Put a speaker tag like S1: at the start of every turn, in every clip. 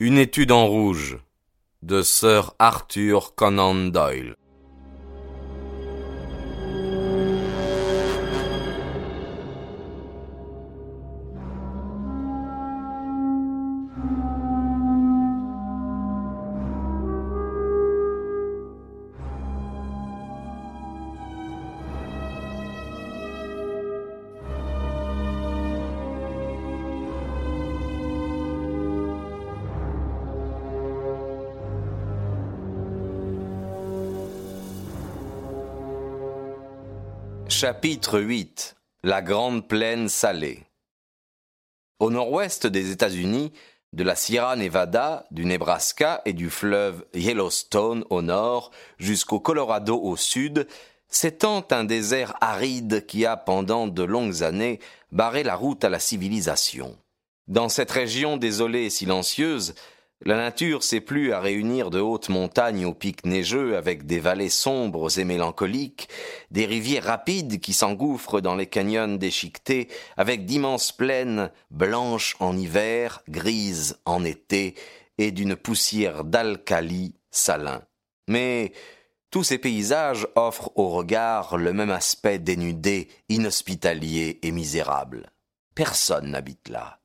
S1: Une étude en rouge de Sir Arthur Conan Doyle. Chapitre 8 La Grande Plaine salée Au nord-ouest des États-Unis, de la Sierra Nevada, du Nebraska et du fleuve Yellowstone au nord jusqu'au Colorado au sud, s'étend un désert aride qui a pendant de longues années barré la route à la civilisation. Dans cette région désolée et silencieuse, la nature s'est plu à réunir de hautes montagnes aux pics neigeux avec des vallées sombres et mélancoliques, des rivières rapides qui s'engouffrent dans les canyons déchiquetés avec d'immenses plaines blanches en hiver, grises en été et d'une poussière d'alcali salin. Mais tous ces paysages offrent au regard le même aspect dénudé, inhospitalier et misérable. Personne n'habite là.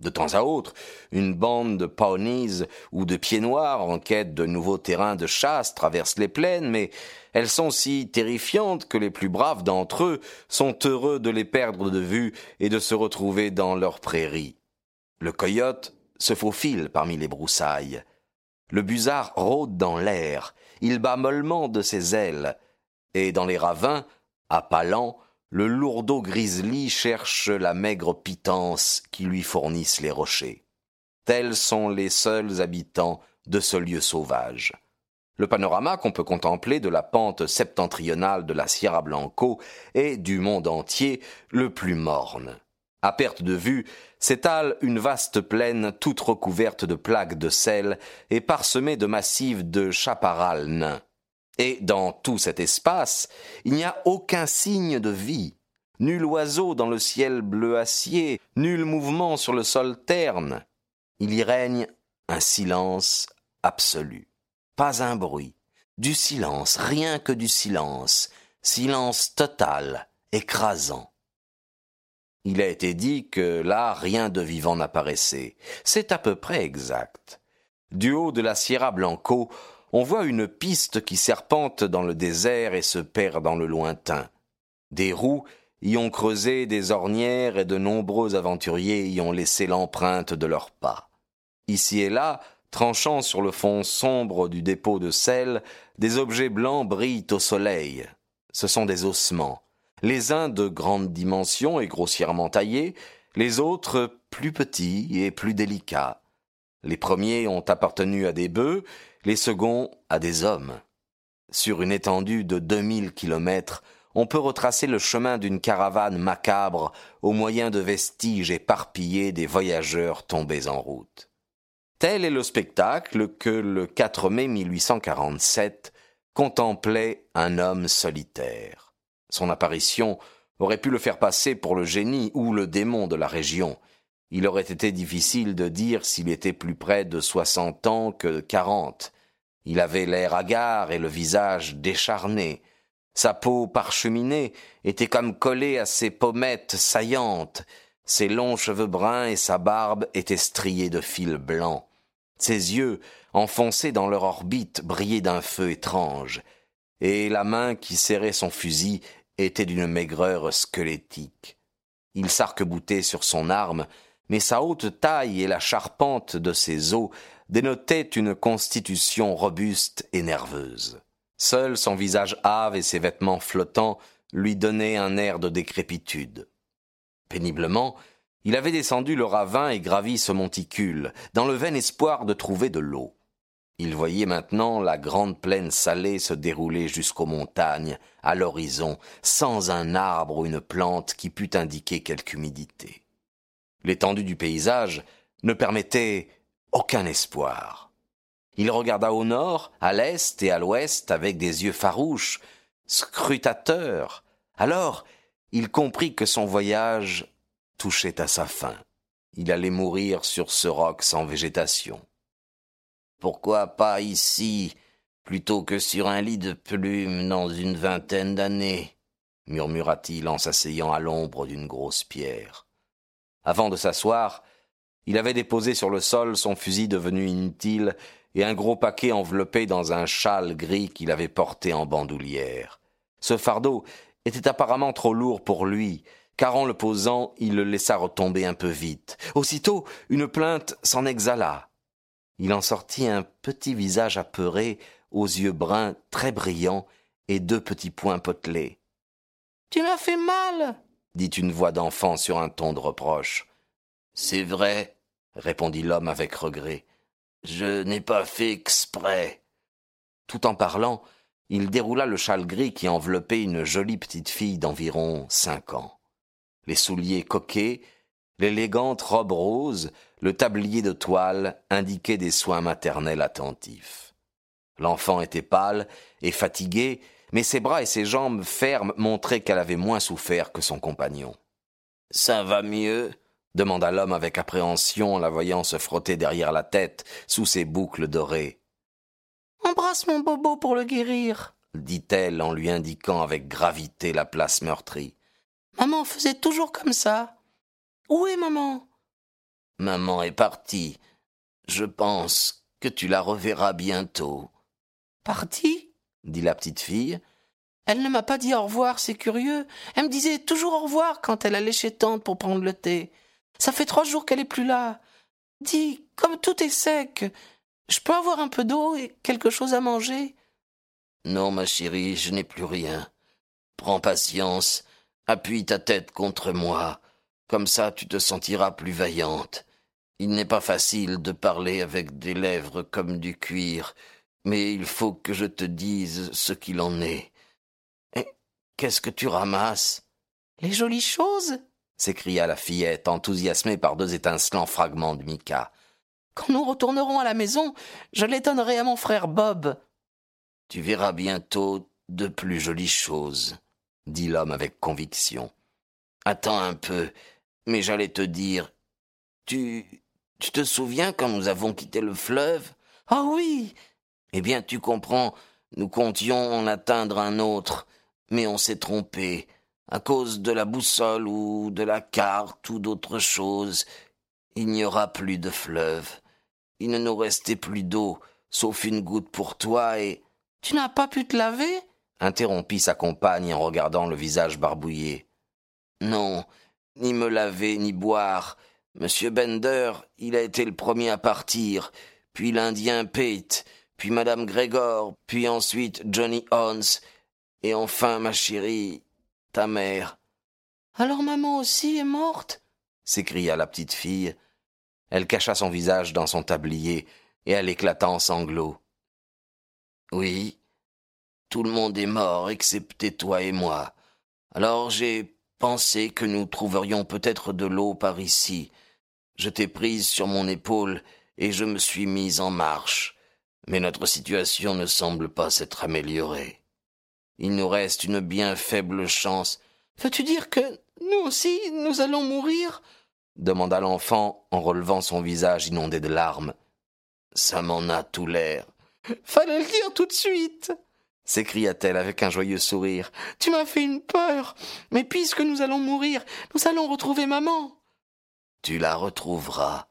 S1: De temps à autre, une bande de pawnies ou de pieds noirs en quête de nouveaux terrains de chasse traverse les plaines, mais elles sont si terrifiantes que les plus braves d'entre eux sont heureux de les perdre de vue et de se retrouver dans leurs prairies. Le coyote se faufile parmi les broussailles. Le busard rôde dans l'air, il bat mollement de ses ailes, et dans les ravins, à pas le lourdeau grizzly cherche la maigre pitance qui lui fournissent les rochers. Tels sont les seuls habitants de ce lieu sauvage. Le panorama qu'on peut contempler de la pente septentrionale de la Sierra Blanco est, du monde entier, le plus morne. À perte de vue, s'étale une vaste plaine toute recouverte de plaques de sel et parsemée de massifs de chaparral nains. Et dans tout cet espace, il n'y a aucun signe de vie, nul oiseau dans le ciel bleu acier, nul mouvement sur le sol terne. Il y règne un silence absolu. Pas un bruit, du silence, rien que du silence, silence total, écrasant. Il a été dit que là rien de vivant n'apparaissait. C'est à peu près exact. Du haut de la Sierra Blanco, on voit une piste qui serpente dans le désert et se perd dans le lointain. Des roues y ont creusé des ornières et de nombreux aventuriers y ont laissé l'empreinte de leurs pas. Ici et là, tranchant sur le fond sombre du dépôt de sel, des objets blancs brillent au soleil. Ce sont des ossements, les uns de grande dimension et grossièrement taillés, les autres plus petits et plus délicats. Les premiers ont appartenu à des bœufs, les seconds à des hommes. Sur une étendue de deux mille kilomètres, on peut retracer le chemin d'une caravane macabre au moyen de vestiges éparpillés des voyageurs tombés en route. Tel est le spectacle que le 4 mai 1847 contemplait un homme solitaire. Son apparition aurait pu le faire passer pour le génie ou le démon de la région, il aurait été difficile de dire s'il était plus près de soixante ans que quarante. Il avait l'air hagard et le visage décharné. Sa peau parcheminée était comme collée à ses pommettes saillantes. Ses longs cheveux bruns et sa barbe étaient striés de fils blancs. Ses yeux, enfoncés dans leur orbite, brillaient d'un feu étrange, et la main qui serrait son fusil était d'une maigreur squelettique. Il s'arc-boutait sur son arme, mais sa haute taille et la charpente de ses os dénotaient une constitution robuste et nerveuse. Seul son visage hâve et ses vêtements flottants lui donnaient un air de décrépitude. Péniblement, il avait descendu le ravin et gravi ce monticule, dans le vain espoir de trouver de l'eau. Il voyait maintenant la grande plaine salée se dérouler jusqu'aux montagnes, à l'horizon, sans un arbre ou une plante qui pût indiquer quelque humidité. L'étendue du paysage ne permettait aucun espoir. Il regarda au nord, à l'est et à l'ouest avec des yeux farouches, scrutateurs. Alors il comprit que son voyage touchait à sa fin. Il allait mourir sur ce roc sans végétation. Pourquoi pas ici, plutôt que sur un lit de plumes dans une vingtaine d'années? murmura-t-il en s'asseyant à l'ombre d'une grosse pierre. Avant de s'asseoir, il avait déposé sur le sol son fusil devenu inutile et un gros paquet enveloppé dans un châle gris qu'il avait porté en bandoulière. Ce fardeau était apparemment trop lourd pour lui, car en le posant, il le laissa retomber un peu vite. Aussitôt, une plainte s'en exhala. Il en sortit un petit visage apeuré, aux yeux bruns très brillants et deux petits poings potelés.
S2: Tu m'as fait mal,
S1: dit une voix d'enfant sur un ton de reproche. C'est vrai, répondit l'homme avec regret. Je n'ai pas fait exprès. Tout en parlant, il déroula le châle gris qui enveloppait une jolie petite fille d'environ cinq ans. Les souliers coquets, l'élégante robe rose, le tablier de toile indiquaient des soins maternels attentifs. L'enfant était pâle et fatigué, mais ses bras et ses jambes fermes montraient qu'elle avait moins souffert que son compagnon. Ça va mieux? demanda l'homme avec appréhension en la voyant se frotter derrière la tête sous ses boucles dorées.
S2: Embrasse mon bobo pour le guérir,
S1: dit-elle en lui indiquant avec gravité la place meurtrie.
S2: Maman faisait toujours comme ça. Où est maman
S1: Maman est partie. Je pense que tu la reverras bientôt.
S2: Partie?
S1: Dit la petite fille.
S2: Elle ne m'a pas dit au revoir, c'est curieux. Elle me disait toujours au revoir quand elle allait chez tante pour prendre le thé. Ça fait trois jours qu'elle est plus là. Dis, comme tout est sec, je peux avoir un peu d'eau et quelque chose à manger?
S1: Non, ma chérie, je n'ai plus rien. Prends patience, appuie ta tête contre moi. Comme ça, tu te sentiras plus vaillante. Il n'est pas facile de parler avec des lèvres comme du cuir, mais il faut que je te dise ce qu'il en est. Et qu'est-ce que tu ramasses?
S2: Les jolies choses
S1: s'écria la fillette, enthousiasmée par deux étincelants fragments de mica.
S2: Quand nous retournerons à la maison, je les donnerai à mon frère Bob.
S1: Tu verras bientôt de plus jolies choses, dit l'homme avec conviction. Attends un peu, mais j'allais te dire. Tu. Tu te souviens quand nous avons quitté le fleuve?
S2: Ah oui
S1: Eh bien, tu comprends, nous comptions en atteindre un autre, mais on s'est trompé à cause de la boussole ou de la carte ou d'autre chose, il n'y aura plus de fleuve. Il ne nous restait plus d'eau, sauf une goutte pour toi et.
S2: Tu n'as pas pu te laver?
S1: interrompit sa compagne en regardant le visage barbouillé. Non, ni me laver, ni boire. Monsieur Bender, il a été le premier à partir, puis l'Indien Pate, puis Madame Grégor, puis ensuite Johnny Hans, et enfin, ma chérie, ta mère.
S2: Alors maman aussi est morte?
S1: s'écria la petite fille. Elle cacha son visage dans son tablier et elle éclata en sanglots. Oui, tout le monde est mort excepté toi et moi. Alors j'ai pensé que nous trouverions peut-être de l'eau par ici. Je t'ai prise sur mon épaule et je me suis mise en marche. Mais notre situation ne semble pas s'être améliorée. Il nous reste une bien faible chance.
S2: Veux-tu dire que nous aussi nous allons mourir?
S1: demanda l'enfant en relevant son visage inondé de larmes. Ça m'en a tout l'air.
S2: Fallait le dire tout de suite
S1: s'écria-t-elle avec un joyeux sourire.
S2: Tu m'as fait une peur. Mais puisque nous allons mourir, nous allons retrouver maman.
S1: Tu la retrouveras.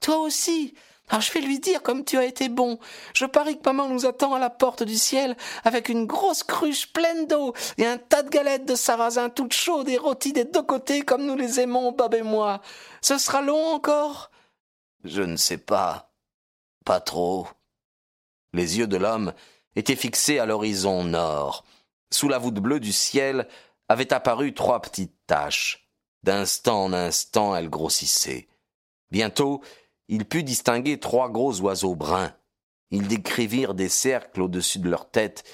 S2: Toi aussi. Alors je vais lui dire comme tu as été bon. Je parie que maman nous attend à la porte du ciel avec une grosse cruche pleine d'eau et un tas de galettes de sarrasin toutes chaudes et rôties des deux côtés comme nous les aimons, Bob et moi. Ce sera long encore?
S1: Je ne sais pas. Pas trop. Les yeux de l'homme étaient fixés à l'horizon nord. Sous la voûte bleue du ciel avaient apparu trois petites taches. D'instant en instant, elles grossissaient. Bientôt, il put distinguer trois gros oiseaux bruns. Ils décrivirent des cercles au-dessus de leur tête,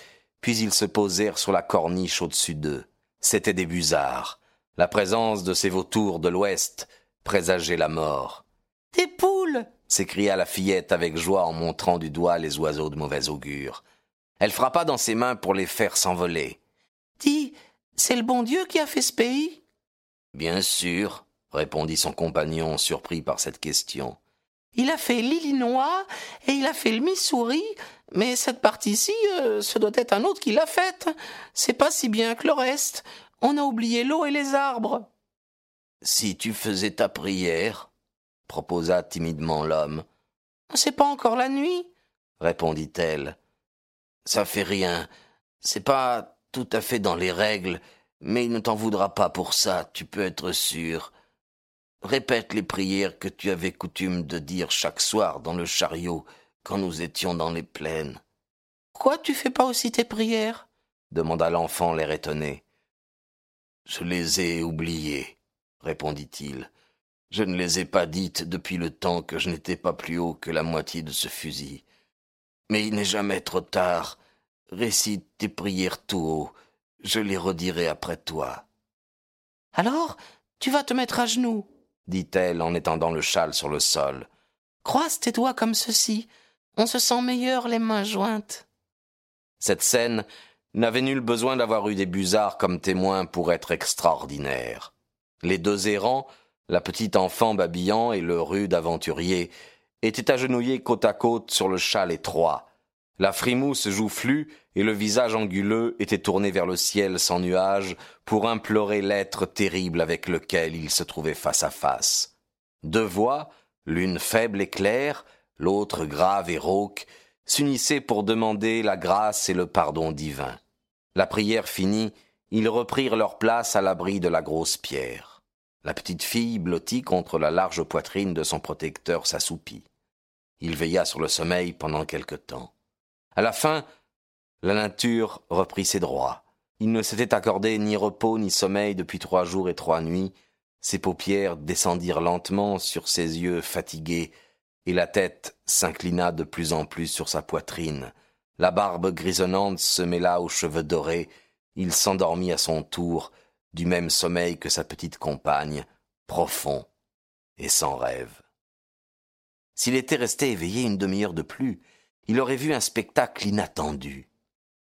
S1: puis ils se posèrent sur la corniche au-dessus d'eux. C'étaient des busards. La présence de ces vautours de l'Ouest présageait la mort.
S2: Des poules
S1: s'écria la fillette avec joie en montrant du doigt les oiseaux de mauvais augure. Elle frappa dans ses mains pour les faire s'envoler.
S2: Dis, c'est le bon Dieu qui a fait ce pays
S1: Bien sûr, répondit son compagnon, surpris par cette question.
S2: Il a fait l'Illinois et il a fait le mi-souris, mais cette partie-ci, euh, ce doit être un autre qui l'a faite. C'est pas si bien que le reste. On a oublié l'eau et les arbres.
S1: Si tu faisais ta prière, proposa timidement l'homme.
S2: C'est pas encore la nuit,
S1: répondit-elle. Ça fait rien. C'est pas tout à fait dans les règles, mais il ne t'en voudra pas pour ça, tu peux être sûr. Répète les prières que tu avais coutume de dire chaque soir dans le chariot quand nous étions dans les plaines.
S2: Quoi, tu fais pas aussi tes prières?
S1: demanda l'enfant l'air étonné. Je les ai oubliées, répondit-il. Je ne les ai pas dites depuis le temps que je n'étais pas plus haut que la moitié de ce fusil. Mais il n'est jamais trop tard. Récite tes prières tout haut. Je les redirai après toi.
S2: Alors, tu vas te mettre à genoux
S1: dit-elle en étendant le châle sur le sol.
S2: Croise tes doigts comme ceci. On se sent meilleur les mains jointes.
S1: Cette scène n'avait nul besoin d'avoir eu des busards comme témoins pour être extraordinaire. Les deux errants, la petite enfant babillant et le rude aventurier, étaient agenouillés côte à côte sur le châle étroit. La frimousse joufflue et le visage anguleux étaient tournés vers le ciel sans nuages pour implorer l'être terrible avec lequel ils se trouvaient face à face. Deux voix, l'une faible et claire, l'autre grave et rauque, s'unissaient pour demander la grâce et le pardon divin. La prière finie, ils reprirent leur place à l'abri de la grosse pierre. La petite fille, blottie contre la large poitrine de son protecteur, s'assoupit. Il veilla sur le sommeil pendant quelque temps. À la fin, la nature reprit ses droits. Il ne s'était accordé ni repos ni sommeil depuis trois jours et trois nuits. Ses paupières descendirent lentement sur ses yeux fatigués, et la tête s'inclina de plus en plus sur sa poitrine. La barbe grisonnante se mêla aux cheveux dorés. Il s'endormit à son tour, du même sommeil que sa petite compagne, profond et sans rêve. S'il était resté éveillé une demi-heure de plus, il aurait vu un spectacle inattendu.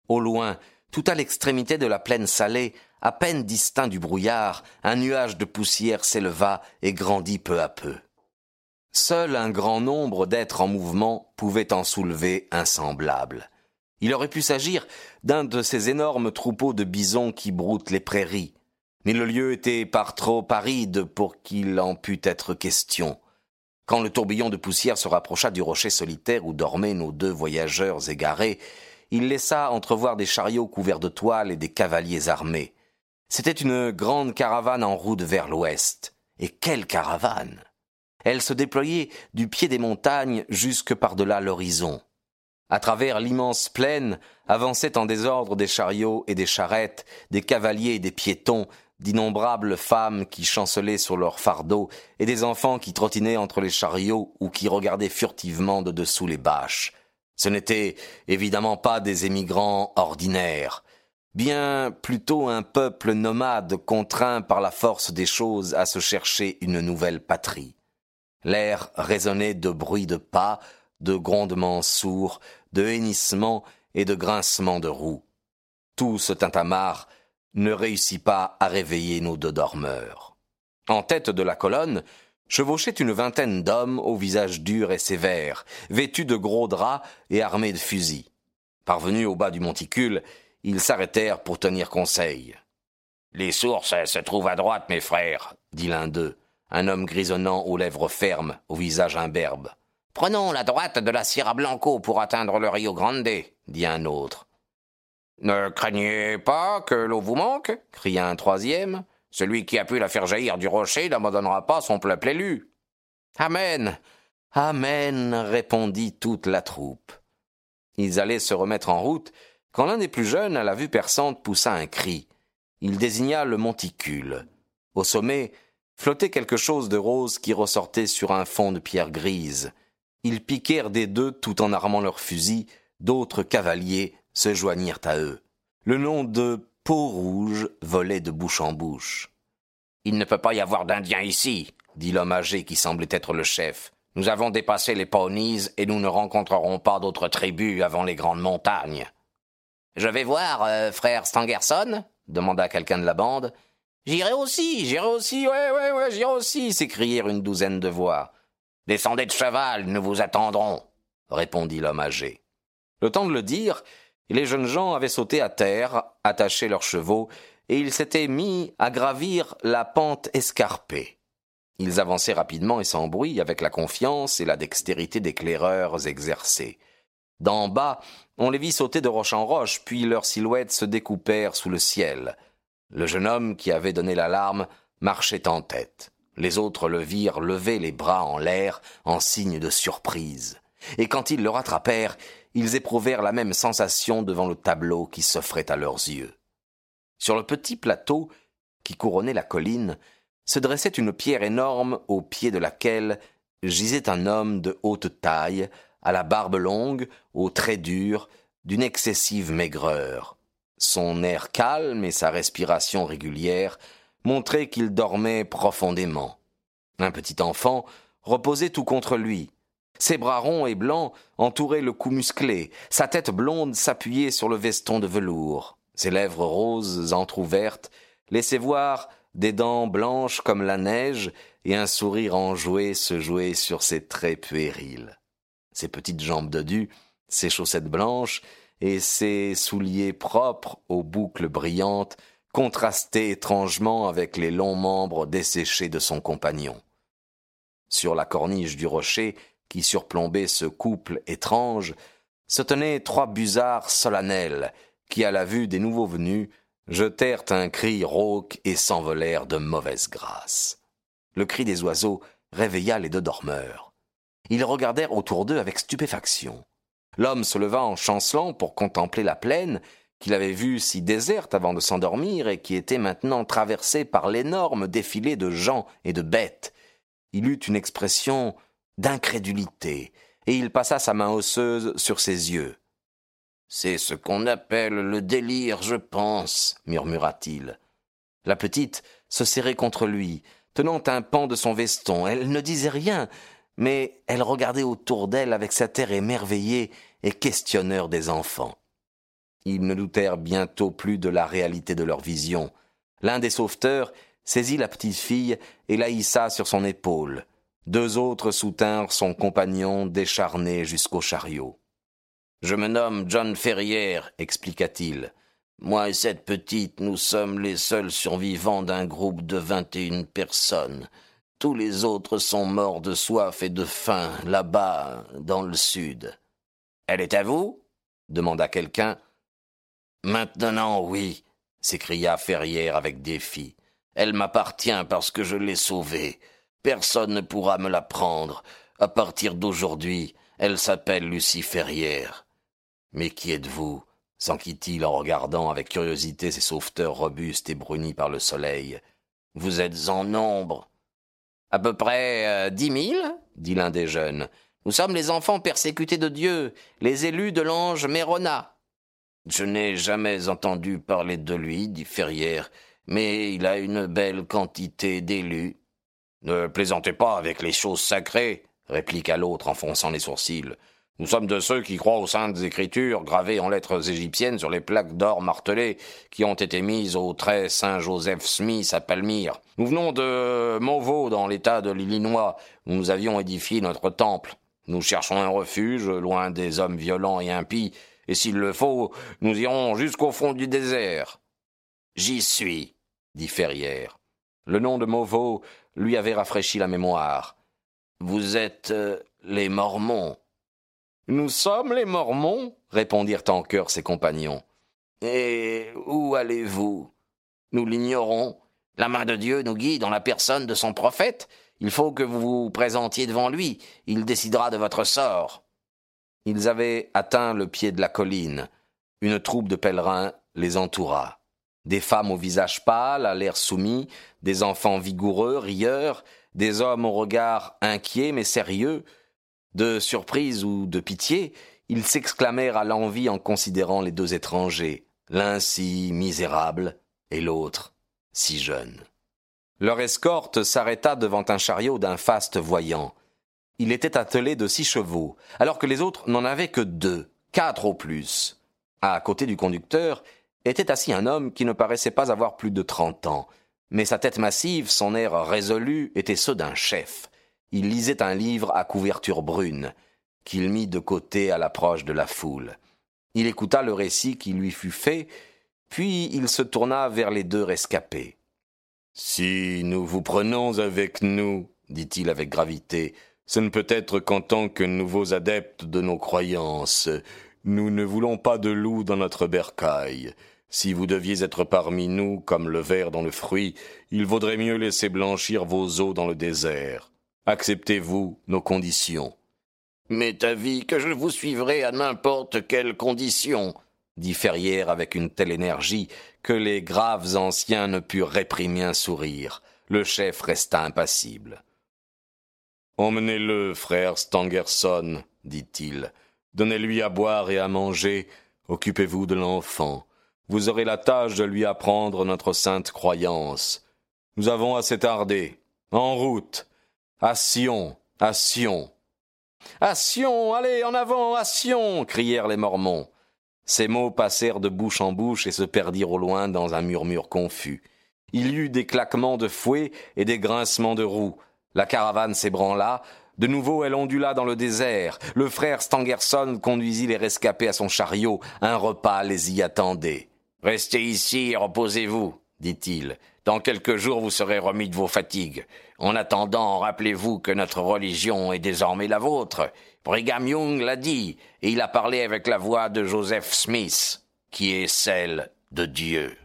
S1: Au loin, tout à l'extrémité de la plaine salée, à peine distinct du brouillard, un nuage de poussière s'éleva et grandit peu à peu. Seul un grand nombre d'êtres en mouvement pouvait en soulever un semblable. Il aurait pu s'agir d'un de ces énormes troupeaux de bisons qui broutent les prairies, mais le lieu était par trop aride pour qu'il en pût être question. Quand le tourbillon de poussière se rapprocha du rocher solitaire où dormaient nos deux voyageurs égarés, il laissa entrevoir des chariots couverts de toiles et des cavaliers armés. C'était une grande caravane en route vers l'ouest. Et quelle caravane Elle se déployait du pied des montagnes jusque par-delà l'horizon. À travers l'immense plaine avançaient en désordre des chariots et des charrettes, des cavaliers et des piétons, d'innombrables femmes qui chancelaient sur leurs fardeaux et des enfants qui trottinaient entre les chariots ou qui regardaient furtivement de dessous les bâches. Ce n'étaient évidemment pas des émigrants ordinaires, bien plutôt un peuple nomade contraint par la force des choses à se chercher une nouvelle patrie. L'air résonnait de bruits de pas, de grondements sourds, de hennissements et de grincements de roues. Tout ce tintamarre ne réussit pas à réveiller nos deux dormeurs. En tête de la colonne chevauchait une vingtaine d'hommes au visage dur et sévère, vêtus de gros draps et armés de fusils. Parvenus au bas du monticule, ils s'arrêtèrent pour tenir conseil. Les sources se trouvent à droite, mes frères, dit l'un d'eux, un homme grisonnant aux lèvres fermes, au visage imberbe.
S3: Prenons la droite de la Sierra Blanco pour atteindre le Rio Grande, dit un autre.
S4: Ne craignez pas que l'eau vous manque cria un troisième. Celui qui a pu la faire jaillir du rocher n'abandonnera pas son peuple élu.
S1: Amen. Amen. répondit toute la troupe. Ils allaient se remettre en route quand l'un des plus jeunes, à la vue perçante, poussa un cri. Il désigna le monticule. Au sommet flottait quelque chose de rose qui ressortait sur un fond de pierre grise. Ils piquèrent des deux tout en armant leurs fusils, d'autres cavaliers se joignirent à eux. Le nom de Peau rouge volait de bouche en bouche.
S3: Il ne peut pas y avoir d'Indiens ici, dit l'homme âgé qui semblait être le chef. Nous avons dépassé les Pawnees et nous ne rencontrerons pas d'autres tribus avant les grandes montagnes.
S5: Je vais voir, euh, frère Stangerson demanda quelqu'un de la bande.
S3: J'irai aussi, j'irai aussi, ouais, ouais, ouais, j'irai aussi, s'écrièrent une douzaine de voix.
S5: Descendez de cheval, nous vous attendrons
S1: répondit l'homme âgé. Le temps de le dire, les jeunes gens avaient sauté à terre, attaché leurs chevaux, et ils s'étaient mis à gravir la pente escarpée. Ils avançaient rapidement et sans bruit, avec la confiance et la dextérité d'éclaireurs exercés. D'en bas, on les vit sauter de roche en roche, puis leurs silhouettes se découpèrent sous le ciel. Le jeune homme qui avait donné l'alarme marchait en tête. Les autres le virent lever les bras en l'air en signe de surprise. Et quand ils le rattrapèrent, ils éprouvèrent la même sensation devant le tableau qui s'offrait à leurs yeux. Sur le petit plateau qui couronnait la colline, se dressait une pierre énorme au pied de laquelle gisait un homme de haute taille, à la barbe longue, aux traits durs, d'une excessive maigreur. Son air calme et sa respiration régulière montraient qu'il dormait profondément. Un petit enfant reposait tout contre lui. Ses bras ronds et blancs entouraient le cou musclé, sa tête blonde s'appuyait sur le veston de velours. Ses lèvres roses entr'ouvertes laissaient voir des dents blanches comme la neige et un sourire enjoué se jouait sur ses traits puérils. Ses petites jambes dodues, ses chaussettes blanches et ses souliers propres aux boucles brillantes contrastaient étrangement avec les longs membres desséchés de son compagnon. Sur la corniche du rocher qui surplombait ce couple étrange, se tenaient trois busards solennels qui, à la vue des nouveaux venus, jetèrent un cri rauque et s'envolèrent de mauvaise grâce. Le cri des oiseaux réveilla les deux dormeurs. Ils regardèrent autour d'eux avec stupéfaction. L'homme se leva en chancelant pour contempler la plaine, qu'il avait vue si déserte avant de s'endormir et qui était maintenant traversée par l'énorme défilé de gens et de bêtes. Il eut une expression d'incrédulité, et il passa sa main osseuse sur ses yeux.
S3: C'est ce qu'on appelle le délire, je pense, murmura-t-il.
S1: La petite se serrait contre lui, tenant un pan de son veston. Elle ne disait rien, mais elle regardait autour d'elle avec cet air émerveillé et questionneur des enfants. Ils ne doutèrent bientôt plus de la réalité de leur vision. L'un des sauveteurs saisit la petite fille et la hissa sur son épaule. Deux autres soutinrent son compagnon décharné jusqu'au chariot.
S3: Je me nomme John Ferrière, expliqua-t-il. Moi et cette petite, nous sommes les seuls survivants d'un groupe de vingt et une personnes. Tous les autres sont morts de soif et de faim, là-bas, dans le sud.
S5: Elle est à vous? demanda quelqu'un.
S3: Maintenant, oui, s'écria Ferrière avec défi. Elle m'appartient parce que je l'ai sauvée. Personne ne pourra me la prendre. À partir d'aujourd'hui, elle s'appelle Lucie Ferrière.
S1: Mais qui êtes-vous? s'enquit-il en regardant avec curiosité ces sauveteurs robustes et brunis par le soleil.
S3: Vous êtes en nombre.
S5: À peu près euh, dix mille, dit l'un des jeunes. Nous sommes les enfants persécutés de Dieu, les élus de l'ange Mérona.
S3: Je n'ai jamais entendu parler de lui, dit Ferrière, mais il a une belle quantité d'élus.
S4: Ne plaisantez pas avec les choses sacrées, répliqua l'autre en fronçant les sourcils. Nous sommes de ceux qui croient aux saintes écritures gravées en lettres égyptiennes sur les plaques d'or martelées qui ont été mises au trait Saint-Joseph Smith à Palmyre. Nous venons de Mauveau dans l'état de l'Illinois où nous avions édifié notre temple. Nous cherchons un refuge loin des hommes violents et impies, et s'il le faut, nous irons jusqu'au fond du désert.
S3: J'y suis, dit Ferrière.
S1: Le nom de Mauveau lui avait rafraîchi la mémoire.
S3: Vous êtes euh, les Mormons.
S1: Nous sommes les Mormons, répondirent en chœur ses compagnons.
S3: Et où allez-vous?
S5: Nous l'ignorons. La main de Dieu nous guide dans la personne de son prophète. Il faut que vous vous présentiez devant lui. Il décidera de votre sort.
S1: Ils avaient atteint le pied de la colline. Une troupe de pèlerins les entoura. Des femmes au visage pâle, à l'air soumis, des enfants vigoureux, rieurs, des hommes au regard inquiet mais sérieux, de surprise ou de pitié, ils s'exclamèrent à l'envie en considérant les deux étrangers, l'un si misérable et l'autre si jeune. Leur escorte s'arrêta devant un chariot d'un faste voyant. Il était attelé de six chevaux, alors que les autres n'en avaient que deux, quatre au plus. À côté du conducteur était assis un homme qui ne paraissait pas avoir plus de trente ans, mais sa tête massive, son air résolu, étaient ceux d'un chef. Il lisait un livre à couverture brune. qu'il mit de côté à l'approche de la foule. Il écouta le récit qui lui fut fait, puis il se tourna vers les deux rescapés. Si nous vous prenons avec nous, dit-il avec gravité, ce ne peut être qu'en tant que nouveaux adeptes de nos croyances. Nous ne voulons pas de loups dans notre bercail. Si vous deviez être parmi nous comme le ver dans le fruit, il vaudrait mieux laisser blanchir vos eaux dans le désert. Acceptez-vous nos conditions
S5: M'est avis que je vous suivrai à n'importe quelle condition,
S1: dit Ferrière avec une telle énergie que les graves anciens ne purent réprimer un sourire. Le chef resta impassible. Emmenez-le, frère Stangerson, dit-il. Donnez-lui à boire et à manger. Occupez-vous de l'enfant. Vous aurez la tâche de lui apprendre notre sainte croyance. Nous avons assez tardé. En route. À Sion, à Sion. À Sion, allez, en avant, à Sion crièrent les Mormons. Ces mots passèrent de bouche en bouche et se perdirent au loin dans un murmure confus. Il y eut des claquements de fouet et des grincements de roues. La caravane s'ébranla. De nouveau, elle ondula dans le désert. Le frère Stangerson conduisit les rescapés à son chariot. Un repas les y attendait.
S5: Restez ici et reposez-vous, dit-il. Dans quelques jours vous serez remis de vos fatigues. En attendant, rappelez-vous que notre religion est désormais la vôtre. Brigham Young l'a dit, et il a parlé avec la voix de Joseph Smith, qui est celle de Dieu.